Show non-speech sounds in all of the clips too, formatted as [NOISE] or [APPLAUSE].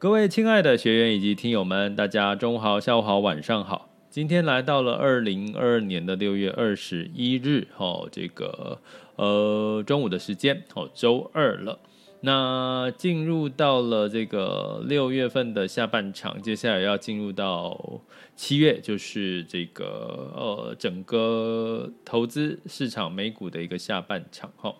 各位亲爱的学员以及听友们，大家中午好、下午好、晚上好。今天来到了二零二二年的六月二十一日，哦，这个呃中午的时间，哦，周二了。那进入到了这个六月份的下半场，接下来要进入到七月，就是这个呃整个投资市场美股的一个下半场，哈。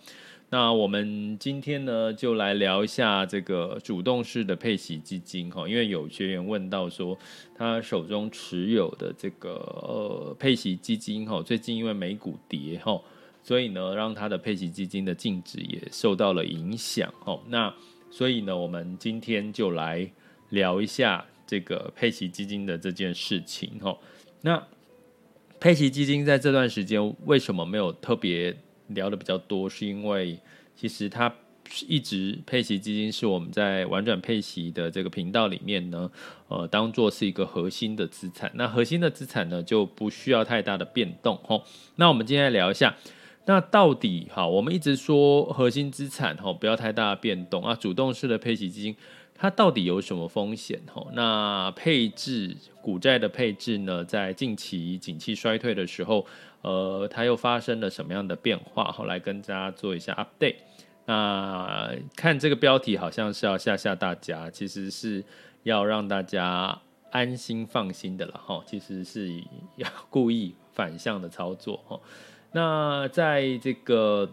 那我们今天呢，就来聊一下这个主动式的配息基金哈，因为有学员问到说，他手中持有的这个呃配息基金哈，最近因为美股跌哈，所以呢，让他的配息基金的净值也受到了影响哈。那所以呢，我们今天就来聊一下这个配息基金的这件事情哈。那配息基金在这段时间为什么没有特别？聊的比较多，是因为其实它一直配息基金是我们在玩转配息的这个频道里面呢，呃，当做是一个核心的资产。那核心的资产呢，就不需要太大的变动吼。那我们今天来聊一下，那到底哈，我们一直说核心资产吼，不要太大的变动啊，主动式的配息基金。它到底有什么风险？那配置股债的配置呢？在近期景气衰退的时候，呃，它又发生了什么样的变化？后来跟大家做一下 update。那看这个标题好像是要吓吓大家，其实是要让大家安心放心的了哈。其实是要故意反向的操作哈。那在这个。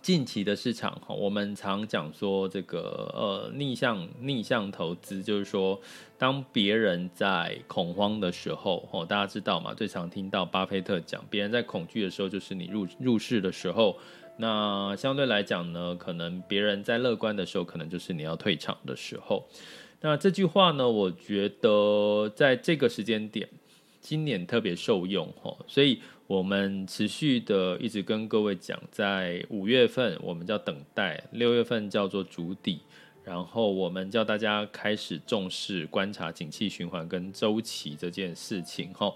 近期的市场哈，我们常讲说这个呃逆向逆向投资，就是说当别人在恐慌的时候哦，大家知道吗？最常听到巴菲特讲，别人在恐惧的时候，就是你入入市的时候。那相对来讲呢，可能别人在乐观的时候，可能就是你要退场的时候。那这句话呢，我觉得在这个时间点，今年特别受用哈，所以。我们持续的一直跟各位讲，在五月份我们叫等待，六月份叫做主底，然后我们叫大家开始重视观察景气循环跟周期这件事情。哈，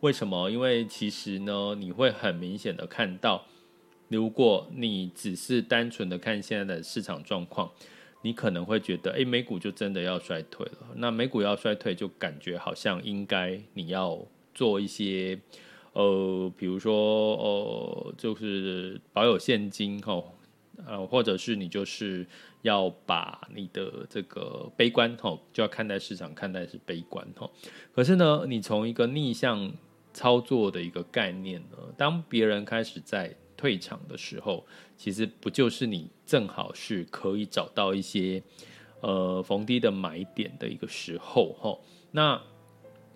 为什么？因为其实呢，你会很明显的看到，如果你只是单纯的看现在的市场状况，你可能会觉得，诶，美股就真的要衰退了。那美股要衰退，就感觉好像应该你要做一些。呃，比如说，呃，就是保有现金哈，呃，或者是你就是要把你的这个悲观哈，就要看待市场，看待是悲观哈。可是呢，你从一个逆向操作的一个概念呢，当别人开始在退场的时候，其实不就是你正好是可以找到一些呃逢低的买点的一个时候哈。那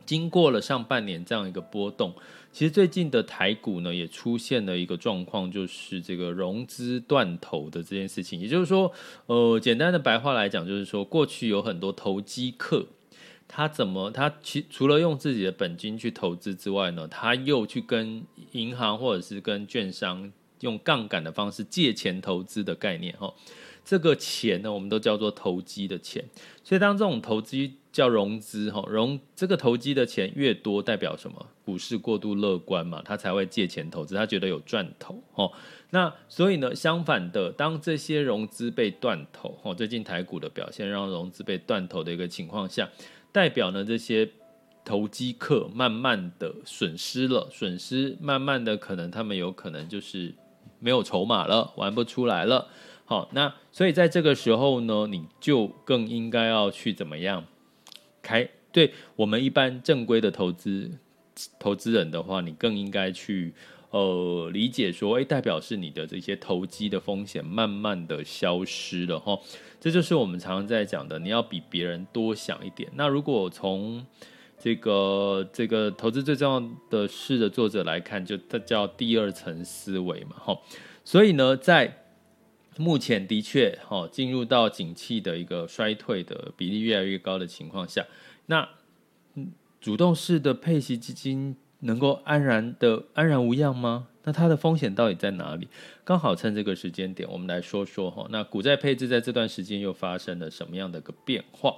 经过了上半年这样一个波动。其实最近的台股呢，也出现了一个状况，就是这个融资断头的这件事情。也就是说，呃，简单的白话来讲，就是说，过去有很多投机客，他怎么他其除了用自己的本金去投资之外呢，他又去跟银行或者是跟券商用杠杆的方式借钱投资的概念，哈。这个钱呢，我们都叫做投机的钱。所以当这种投机叫融资，哈，融这个投机的钱越多，代表什么？股市过度乐观嘛，他才会借钱投资，他觉得有赚头，哈。那所以呢，相反的，当这些融资被断头，哈，最近台股的表现让融资被断头的一个情况下，代表呢这些投机客慢慢的损失了，损失慢慢的可能他们有可能就是没有筹码了，玩不出来了。好，那所以在这个时候呢，你就更应该要去怎么样开？对我们一般正规的投资投资人的话，你更应该去。呃，理解说，诶，代表是你的这些投机的风险慢慢的消失了哈，这就是我们常常在讲的，你要比别人多想一点。那如果从这个这个投资最重要的事的作者来看，就它叫第二层思维嘛哈。所以呢，在目前的确哈进入到景气的一个衰退的比例越来越高的情况下，那主动式的配息基金。能够安然的安然无恙吗？那它的风险到底在哪里？刚好趁这个时间点，我们来说说哈。那股债配置在这段时间又发生了什么样的一个变化？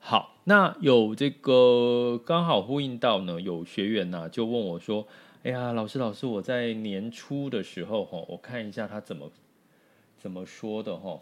好，那有这个刚好呼应到呢，有学员呐就问我说：“哎呀，老师老师，我在年初的时候哈，我看一下他怎么怎么说的哈。”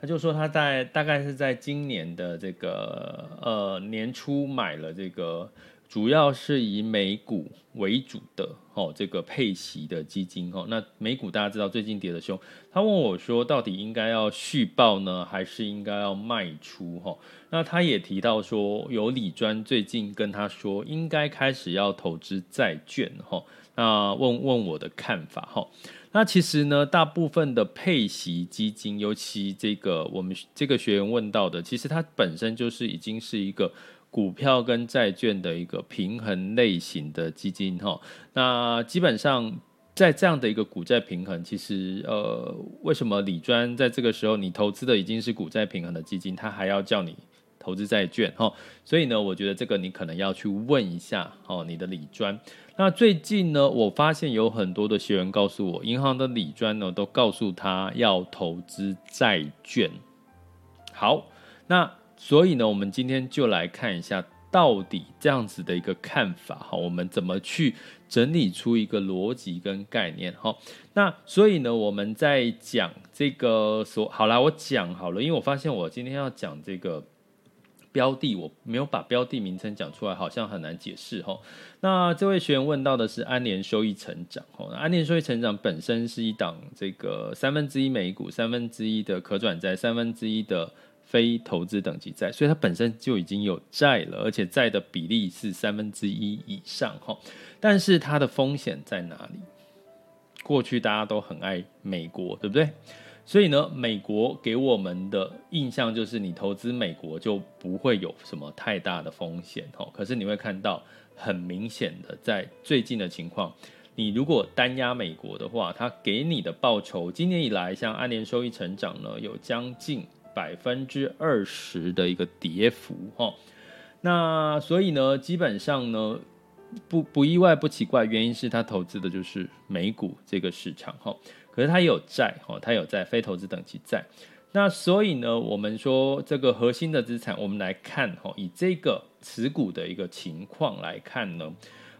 他就说他在大概是在今年的这个呃年初买了这个，主要是以美股为主的哦这个配息的基金哦。那美股大家知道最近跌的凶，他问我说到底应该要续报呢，还是应该要卖出哈？那他也提到说有李专最近跟他说应该开始要投资债券哈。那问问我的看法哈。那其实呢，大部分的配息基金，尤其这个我们这个学员问到的，其实它本身就是已经是一个股票跟债券的一个平衡类型的基金哈。那基本上在这样的一个股债平衡，其实呃，为什么理专在这个时候你投资的已经是股债平衡的基金，他还要叫你投资债券哈？所以呢，我觉得这个你可能要去问一下哦，你的理专。那最近呢，我发现有很多的学员告诉我，银行的理专呢都告诉他要投资债券。好，那所以呢，我们今天就来看一下，到底这样子的一个看法，哈，我们怎么去整理出一个逻辑跟概念，哈。那所以呢，我们在讲这个说，好啦，我讲好了，因为我发现我今天要讲这个。标的我没有把标的名称讲出来，好像很难解释哈。那这位学员问到的是安联收益成长哈，安联收益成长本身是一档这个三分之一美股、三分之一的可转债、三分之一的非投资等级债，所以它本身就已经有债了，而且债的比例是三分之一以上哈。但是它的风险在哪里？过去大家都很爱美国，对不对？所以呢，美国给我们的印象就是，你投资美国就不会有什么太大的风险哦。可是你会看到很明显的，在最近的情况，你如果单押美国的话，它给你的报酬，今年以来像安联收益成长呢，有将近百分之二十的一个跌幅哈。那所以呢，基本上呢，不不意外不奇怪，原因是他投资的就是美股这个市场哈。可是它也有债哦，它有债，非投资等级债。那所以呢，我们说这个核心的资产，我们来看哈，以这个持股的一个情况来看呢，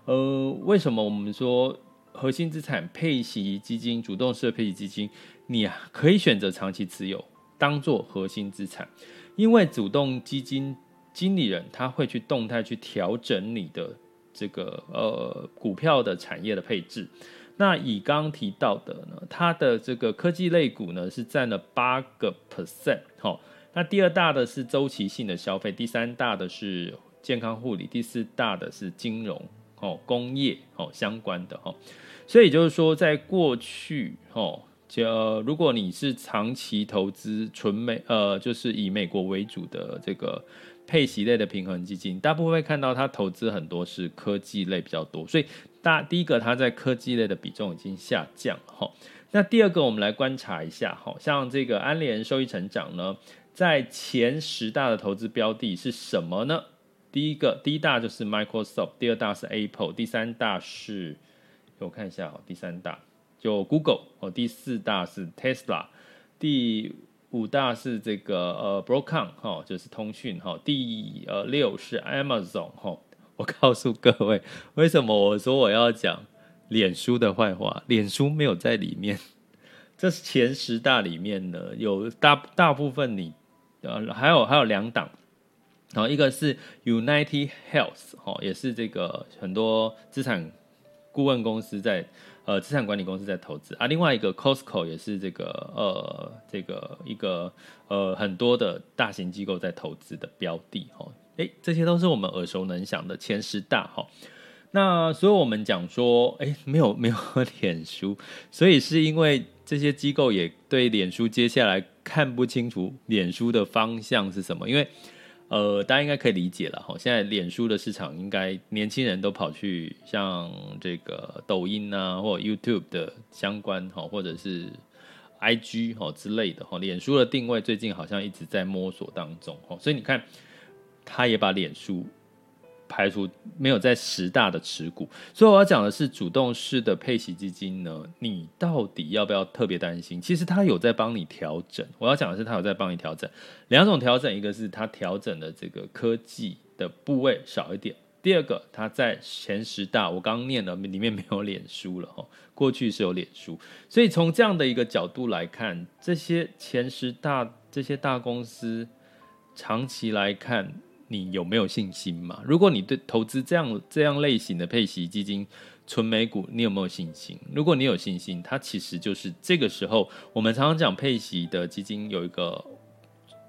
呃，为什么我们说核心资产配息基金、主动式配息基金，你啊可以选择长期持有，当做核心资产，因为主动基金经理人他会去动态去调整你的这个呃股票的产业的配置。那以刚刚提到的呢，它的这个科技类股呢是占了八个 percent，好，那第二大的是周期性的消费，第三大的是健康护理，第四大的是金融，哦，工业，哦，相关的，哈，所以就是说，在过去，哦，就如果你是长期投资纯美，呃，就是以美国为主的这个。配息类的平衡基金，大部分会看到它投资很多是科技类比较多，所以大第一个它在科技类的比重已经下降哈。那第二个我们来观察一下哈，像这个安联收益成长呢，在前十大的投资标的是什么呢？第一个第一大就是 Microsoft，第二大是 Apple，第三大是我看一下哦，第三大就 Google 哦，第四大是 Tesla，第。五大是这个呃，Broadcom 哈，就是通讯哈。第呃六是 Amazon 哈。我告诉各位，为什么我说我要讲脸书的坏话？脸书没有在里面。这是前十大里面呢，有大大部分你呃还有还有两档然后一个是 United Health，哦，也是这个很多资产顾问公司在呃资产管理公司在投资啊。另外一个 Costco 也是这个呃这个一个呃很多的大型机构在投资的标的哦。哎，这些都是我们耳熟能详的前十大哈。那所以我们讲说，哎，没有 [LAUGHS] 没有脸书，所以是因为这些机构也对脸书接下来看不清楚脸书的方向是什么，因为。呃，大家应该可以理解了哈。现在脸书的市场，应该年轻人都跑去像这个抖音啊，或 YouTube 的相关哈，或者是 IG 哈之类的哈。脸书的定位最近好像一直在摸索当中哈，所以你看，他也把脸书。排除没有在十大的持股，所以我要讲的是主动式的配息基金呢，你到底要不要特别担心？其实他有在帮你调整。我要讲的是，他有在帮你调整两种调整，一个是他调整的这个科技的部位少一点，第二个它在前十大，我刚刚念了里面没有脸书了哈，过去是有脸书，所以从这样的一个角度来看，这些前十大这些大公司长期来看。你有没有信心嘛？如果你对投资这样这样类型的配息基金、纯美股，你有没有信心？如果你有信心，它其实就是这个时候，我们常常讲配息的基金有一个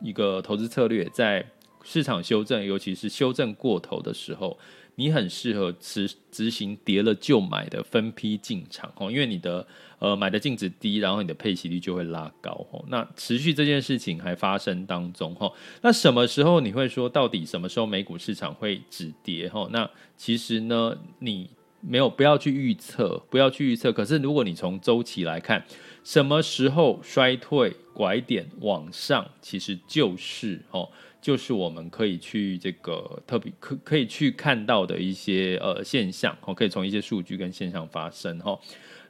一个投资策略，在市场修正，尤其是修正过头的时候。你很适合执执行跌了就买的分批进场哦，因为你的呃买的净值低，然后你的配息率就会拉高哦。那持续这件事情还发生当中哈，那什么时候你会说到底什么时候美股市场会止跌哈？那其实呢，你没有不要去预测，不要去预测。可是如果你从周期来看，什么时候衰退拐点往上，其实就是哦。就是我们可以去这个特别可可以去看到的一些呃现象，可以从一些数据跟现象发生哈。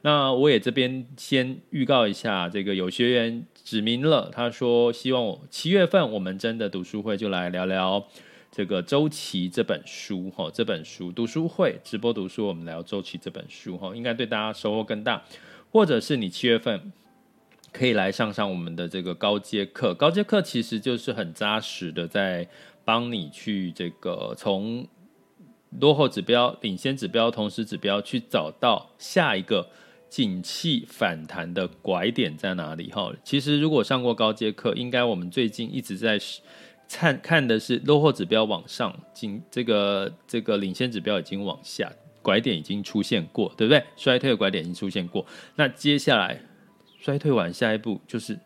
那我也这边先预告一下，这个有学员指明了，他说希望我七月份我们真的读书会就来聊聊这个周期这本书哈，这本书读书会直播读书，我们聊周期这本书哈，应该对大家收获更大，或者是你七月份。可以来上上我们的这个高阶课，高阶课其实就是很扎实的，在帮你去这个从落后指标、领先指标、同时指标去找到下一个景气反弹的拐点在哪里。哈，其实如果上过高阶课，应该我们最近一直在看看的是落后指标往上，景这个这个领先指标已经往下，拐点已经出现过，对不对？衰退的拐点已经出现过，那接下来。衰退完，下一步就是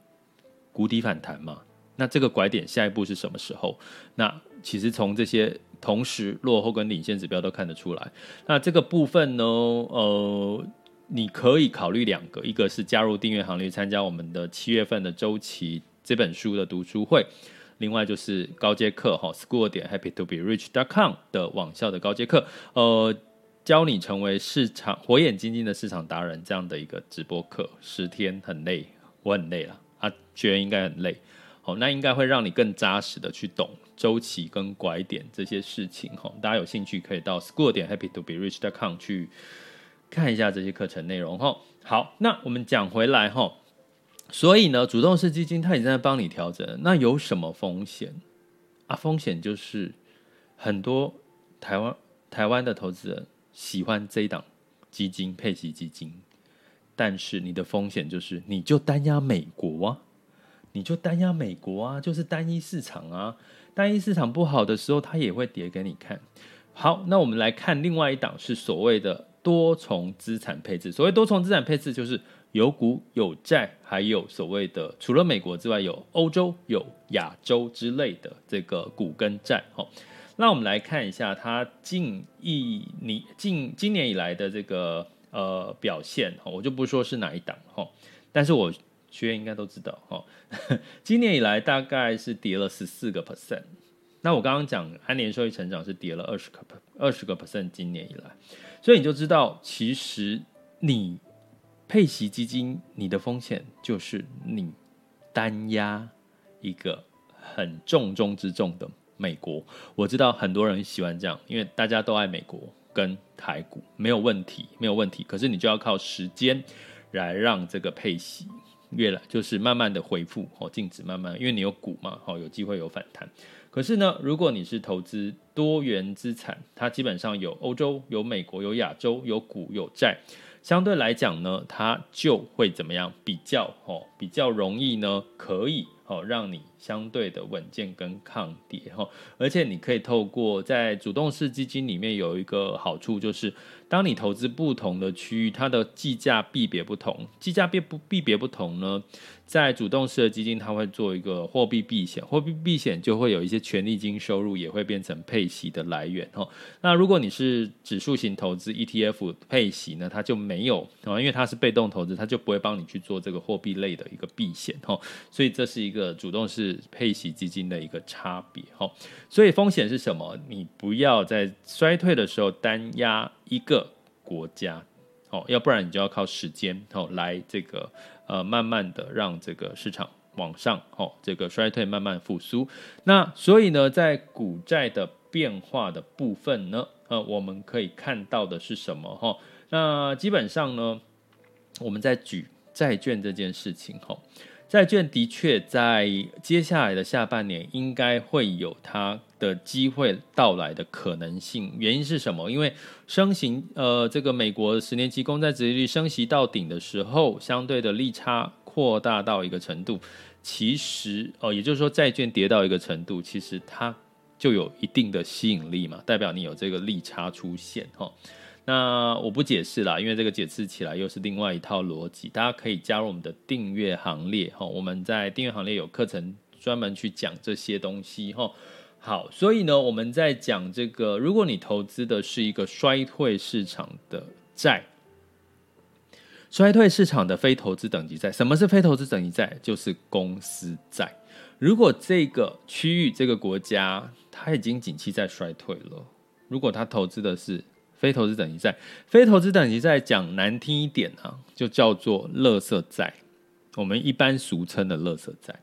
谷底反弹嘛。那这个拐点下一步是什么时候？那其实从这些同时落后跟领先指标都看得出来。那这个部分呢，呃，你可以考虑两个，一个是加入订阅行列，参加我们的七月份的周期这本书的读书会；另外就是高阶课哈，School 点 Happy to be rich dot com 的网校的高阶课，呃。教你成为市场火眼金睛的市场达人，这样的一个直播课，十天很累，我很累了啊，学员应该很累，好，那应该会让你更扎实的去懂周期跟拐点这些事情哈。大家有兴趣可以到 school 点 happy to be rich dot com 去看一下这些课程内容哈。好，那我们讲回来哈，所以呢，主动式基金它已经在帮你调整，那有什么风险啊？风险就是很多台湾台湾的投资人。喜欢这一档基金配息基金，但是你的风险就是，你就单押美国啊，你就单押美国啊，就是单一市场啊，单一市场不好的时候，它也会跌给你看。好，那我们来看另外一档是所谓的多重资产配置。所谓多重资产配置，就是有股有债，还有所谓的除了美国之外，有欧洲、有亚洲之类的这个股跟债。那我们来看一下它近一年、近今年以来的这个呃表现哈，我就不说是哪一档哈，但是我学员应该都知道哈，[LAUGHS] 今年以来大概是跌了十四个 percent。那我刚刚讲安联收益成长是跌了二十个二十个 percent，今年以来，所以你就知道，其实你配息基金你的风险就是你单押一个很重中之重的。美国，我知道很多人喜欢这样，因为大家都爱美国跟台股，没有问题，没有问题。可是你就要靠时间来让这个配息越来就是慢慢的恢复哦，净值慢慢，因为你有股嘛，哦，有机会有反弹。可是呢，如果你是投资多元资产，它基本上有欧洲、有美国、有亚洲、有股、有债，相对来讲呢，它就会怎么样？比较哦，比较容易呢，可以哦，让你相对的稳健跟抗跌哈。而且你可以透过在主动式基金里面有一个好处就是。当你投资不同的区域，它的计价币别不同，计价币不币别不同呢，在主动式的基金，它会做一个货币避险，货币避险就会有一些权利金收入，也会变成配息的来源哦。那如果你是指数型投资 ETF 配息呢，它就没有啊，因为它是被动投资，它就不会帮你去做这个货币类的一个避险哦。所以这是一个主动式配息基金的一个差别哦。所以风险是什么？你不要在衰退的时候单押一个国家，哦，要不然你就要靠时间，哦，来这个呃，慢慢的让这个市场往上，哦，这个衰退慢慢复苏。那所以呢，在股债的变化的部分呢，呃，我们可以看到的是什么？哈，那基本上呢，我们在举债券这件事情，哈。债券的确在接下来的下半年应该会有它的机会到来的可能性。原因是什么？因为升息，呃，这个美国十年期公债殖利率升息到顶的时候，相对的利差扩大到一个程度，其实，哦，也就是说，债券跌到一个程度，其实它就有一定的吸引力嘛，代表你有这个利差出现，哈。那我不解释了，因为这个解释起来又是另外一套逻辑。大家可以加入我们的订阅行列哈，我们在订阅行列有课程专门去讲这些东西哈。好，所以呢，我们在讲这个，如果你投资的是一个衰退市场的债，衰退市场的非投资等级债，什么是非投资等级债？就是公司债。如果这个区域、这个国家它已经景气在衰退了，如果他投资的是非投资等级债，非投资等级债讲难听一点啊，就叫做垃圾债，我们一般俗称的垃圾债。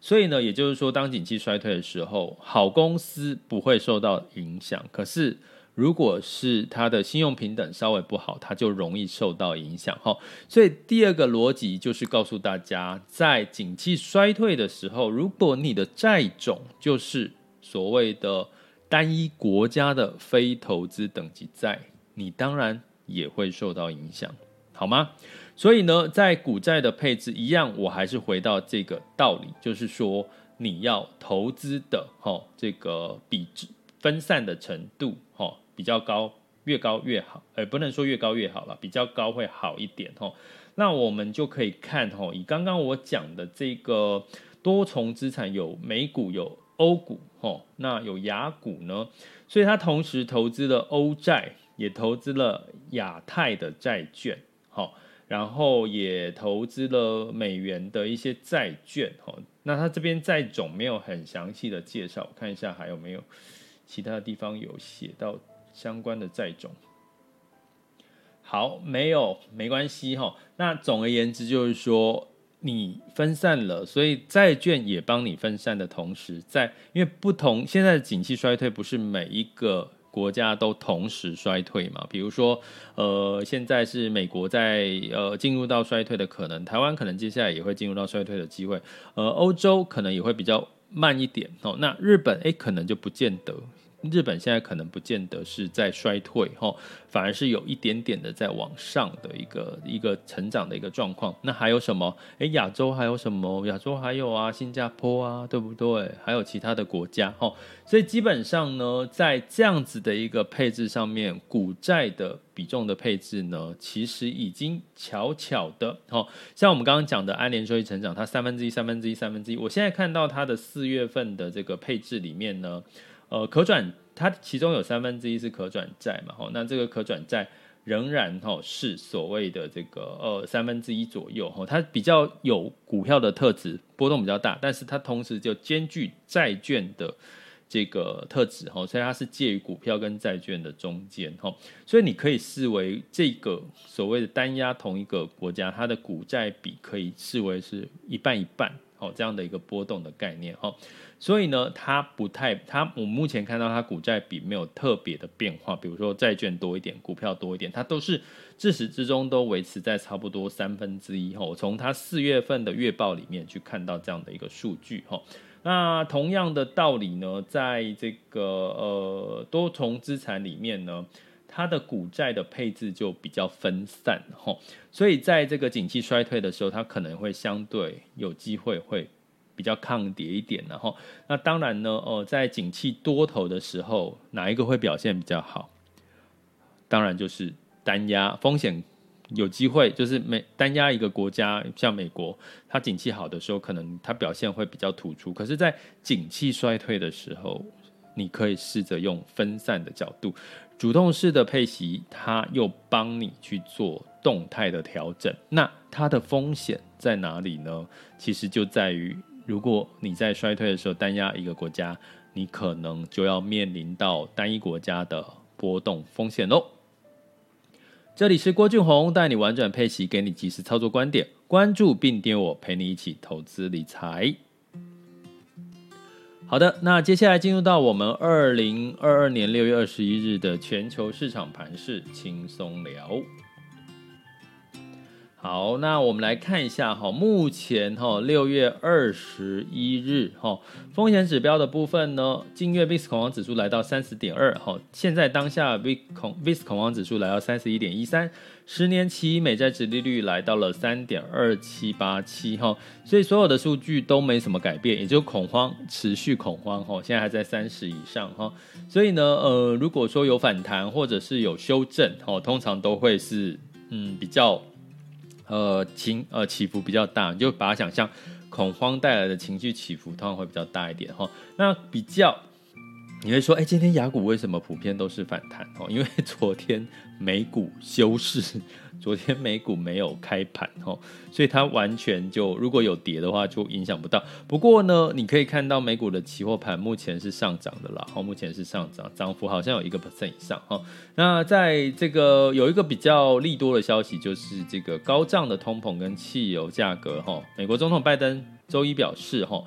所以呢，也就是说，当景气衰退的时候，好公司不会受到影响。可是，如果是它的信用平等稍微不好，它就容易受到影响。哈，所以第二个逻辑就是告诉大家，在景气衰退的时候，如果你的债种就是所谓的。单一国家的非投资等级债，你当然也会受到影响，好吗？所以呢，在股债的配置一样，我还是回到这个道理，就是说你要投资的哈，这个比分散的程度哈比较高，越高越好，而不能说越高越好了，比较高会好一点哈。那我们就可以看哈，以刚刚我讲的这个多重资产，有美股有。欧股，吼，那有雅股呢，所以他同时投资了欧债，也投资了亚太的债券，好，然后也投资了美元的一些债券，吼，那他这边债种没有很详细的介绍，看一下还有没有其他地方有写到相关的债种，好，没有，没关系，哈，那总而言之就是说。你分散了，所以债券也帮你分散的同时，在因为不同现在的景气衰退，不是每一个国家都同时衰退嘛？比如说，呃，现在是美国在呃进入到衰退的可能，台湾可能接下来也会进入到衰退的机会，呃，欧洲可能也会比较慢一点哦。那日本诶，可能就不见得。日本现在可能不见得是在衰退，反而是有一点点的在往上的一个一个成长的一个状况。那还有什么？诶，亚洲还有什么？亚洲还有啊，新加坡啊，对不对？还有其他的国家，所以基本上呢，在这样子的一个配置上面，股债的比重的配置呢，其实已经悄悄的，像我们刚刚讲的安联收益成长，它三分之一、三分之一、三分之一。我现在看到它的四月份的这个配置里面呢。呃，可转它其中有三分之一是可转债嘛，吼，那这个可转债仍然吼是所谓的这个呃三分之一左右，吼，它比较有股票的特质，波动比较大，但是它同时就兼具债券的这个特质，吼，所以它是介于股票跟债券的中间，吼，所以你可以视为这个所谓的单押同一个国家，它的股债比可以视为是一半一半，吼，这样的一个波动的概念，吼。所以呢，它不太，它我目前看到它股债比没有特别的变化，比如说债券多一点，股票多一点，它都是自始至终都维持在差不多三分之一。哈，从它四月份的月报里面去看到这样的一个数据。哈，那同样的道理呢，在这个呃多重资产里面呢，它的股债的配置就比较分散哈，所以在这个景气衰退的时候，它可能会相对有机会会比较抗跌一点，然后那当然呢，哦，在景气多头的时候，哪一个会表现比较好？当然就是单压风险。有机会就是每单压一个国家，像美国，它景气好的时候，可能它表现会比较突出。可是，在景气衰退的时候，你可以试着用分散的角度，主动式的配息，它又帮你去做动态的调整。那它的风险在哪里呢？其实就在于，如果你在衰退的时候单押一个国家，你可能就要面临到单一国家的波动风险喽。这里是郭俊宏，带你玩转配息，给你及时操作观点，关注并点我，陪你一起投资理财。好的，那接下来进入到我们二零二二年六月二十一日的全球市场盘势轻松聊。好，那我们来看一下哈，目前哈六月二十一日哈风险指标的部分呢，近月 VIX 恐慌指数来到三十点二哈，现在当下 VIX 恐 VIX 恐慌指数来到三十一点一三，十年期美债殖利率来到了三点二七八七哈，所以所有的数据都没什么改变，也就恐慌持续恐慌哈，现在还在三十以上哈，所以呢呃如果说有反弹或者是有修正哈，通常都会是嗯比较。呃，情呃起伏比较大，你就把它想象恐慌带来的情绪起伏，通常会比较大一点哈。那比较。你会说，哎，今天雅股为什么普遍都是反弹？哦，因为昨天美股休市，昨天美股没有开盘，[LAUGHS] 哦，所以它完全就如果有跌的话，就影响不到。不过呢，你可以看到美股的期货盘目前是上涨的啦，哦，目前是上涨，涨幅好像有一个 percent 以上，哈。那在这个有一个比较利多的消息，就是这个高涨的通膨跟汽油价格，哈。美国总统拜登周一表示，哈。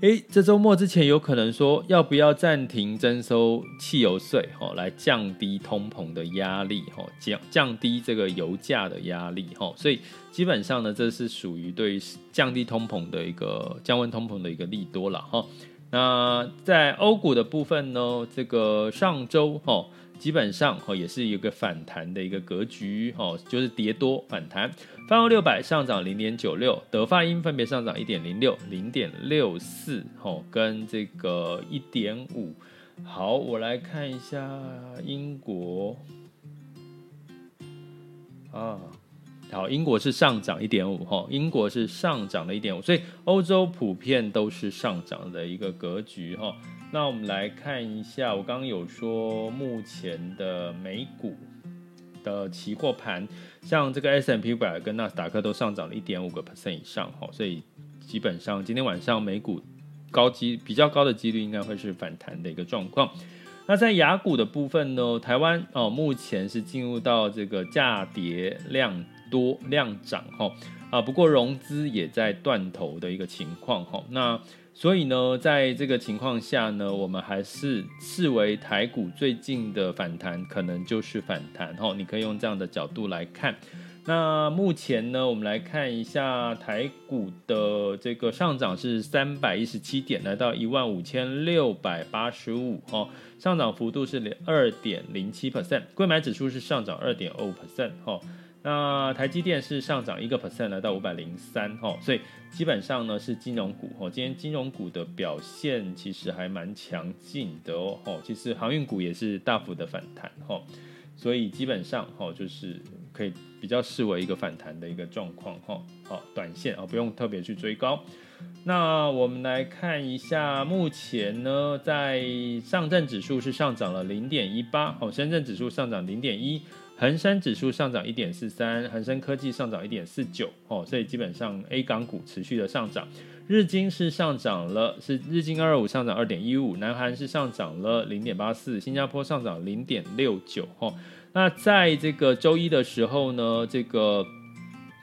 诶，这周末之前有可能说要不要暂停征收汽油税，吼，来降低通膨的压力，吼，降降低这个油价的压力，吼，所以基本上呢，这是属于对于降低通膨的一个降温通膨的一个利多了，哈。那在欧股的部分呢，这个上周，吼。基本上哦，也是一个反弹的一个格局哦，就是跌多反弹。泛欧六百上涨零点九六，德发英分别上涨一点零六、零点六四，哦，跟这个一点五。好，我来看一下英国啊，好，英国是上涨一点五，哈，英国是上涨了一点五，所以欧洲普遍都是上涨的一个格局，哈。那我们来看一下，我刚刚有说目前的美股的期货盘，像这个 S M P 五百跟纳斯达克都上涨了一点五个 percent 以上，哈，所以基本上今天晚上美股高机比较高的几率应该会是反弹的一个状况。那在雅股的部分呢，台湾哦目前是进入到这个价跌量多量涨，哈啊，不过融资也在断头的一个情况，哈，那。所以呢，在这个情况下呢，我们还是视为台股最近的反弹可能就是反弹哈，你可以用这样的角度来看。那目前呢，我们来看一下台股的这个上涨是三百一十七点，来到一万五千六百八十五哈，上涨幅度是二点零七 percent，购买指数是上涨二点二五 percent 哈。那台积电是上涨一个 percent 来到五百零三哈，所以基本上呢是金融股哈，今天金融股的表现其实还蛮强劲的哦，其实航运股也是大幅的反弹哈，所以基本上哈就是可以比较视为一个反弹的一个状况哈，好短线啊不用特别去追高。那我们来看一下，目前呢在上证指数是上涨了零点一八，哦深圳指数上涨零点一。恒生指数上涨一点四三，恒生科技上涨一点四九，哦，所以基本上 A 港股持续的上涨。日经是上涨了，是日经二二五上涨二点一五，南韩是上涨了零点八四，新加坡上涨零点六九，哦。那在这个周一的时候呢，这个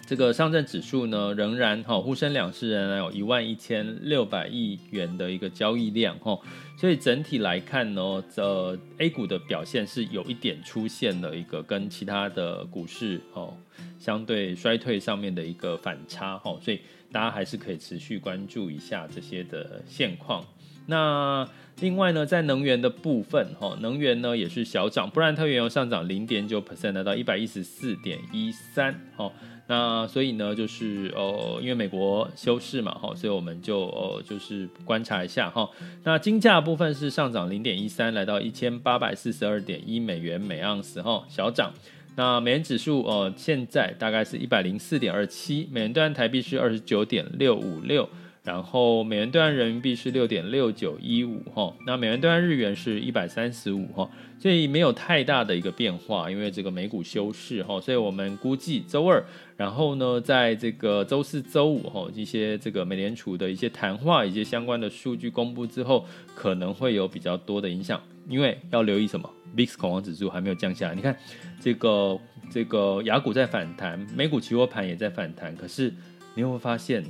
这个上证指数呢，仍然哈沪深两市仍然有一万一千六百亿元的一个交易量哈，所以整体来看呢，呃，A 股的表现是有一点出现了一个跟其他的股市哦相对衰退上面的一个反差哈，所以大家还是可以持续关注一下这些的现况。那另外呢，在能源的部分哈，能源呢也是小涨，布兰特原油上涨零点九 percent，来到一百一十四点一三哈。那所以呢，就是呃，因为美国休市嘛，哈，所以我们就呃，就是观察一下哈。那金价部分是上涨零点一三，来到一千八百四十二点一美元每盎司，哈，小涨。那美元指数呃，现在大概是一百零四点二七，美元兑换台币是二十九点六五六。然后美元兑换人民币是六点六九一五哈，那美元兑换日元是一百三十五哈，所以没有太大的一个变化，因为这个美股休市哈，所以我们估计周二，然后呢，在这个周四、周五哈，一些这个美联储的一些谈话以及相关的数据公布之后，可能会有比较多的影响，因为要留意什么，VIX 恐慌指数还没有降下来，你看这个这个雅股在反弹，美股期货盘也在反弹，可是你会发现。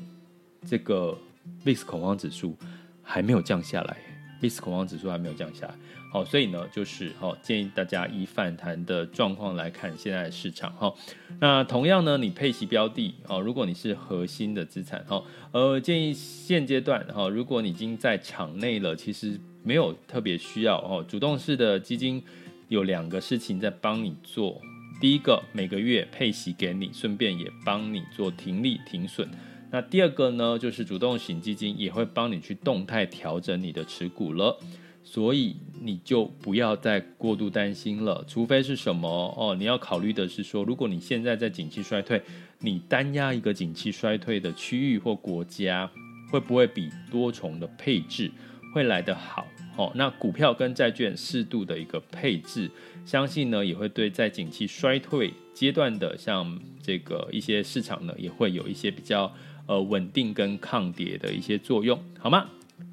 这个 VIX 恐慌指数还没有降下来，VIX 恐慌指数还没有降下来。好，所以呢，就是好建议大家以反弹的状况来看现在的市场。哈，那同样呢，你配息标的哦，如果你是核心的资产，哈，呃，建议现阶段哈，如果你已经在场内了，其实没有特别需要哦。主动式的基金有两个事情在帮你做，第一个每个月配息给你，顺便也帮你做停利停损。那第二个呢，就是主动型基金也会帮你去动态调整你的持股了，所以你就不要再过度担心了。除非是什么哦，你要考虑的是说，如果你现在在景气衰退，你单压一个景气衰退的区域或国家，会不会比多重的配置会来得好？哦，那股票跟债券适度的一个配置，相信呢也会对在景气衰退阶段的像这个一些市场呢，也会有一些比较。呃，稳定跟抗跌的一些作用，好吗？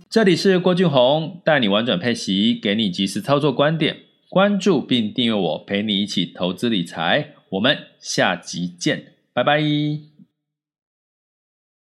这里是郭俊宏，带你玩转配息，给你及时操作观点，关注并订阅我，陪你一起投资理财。我们下集见，拜拜。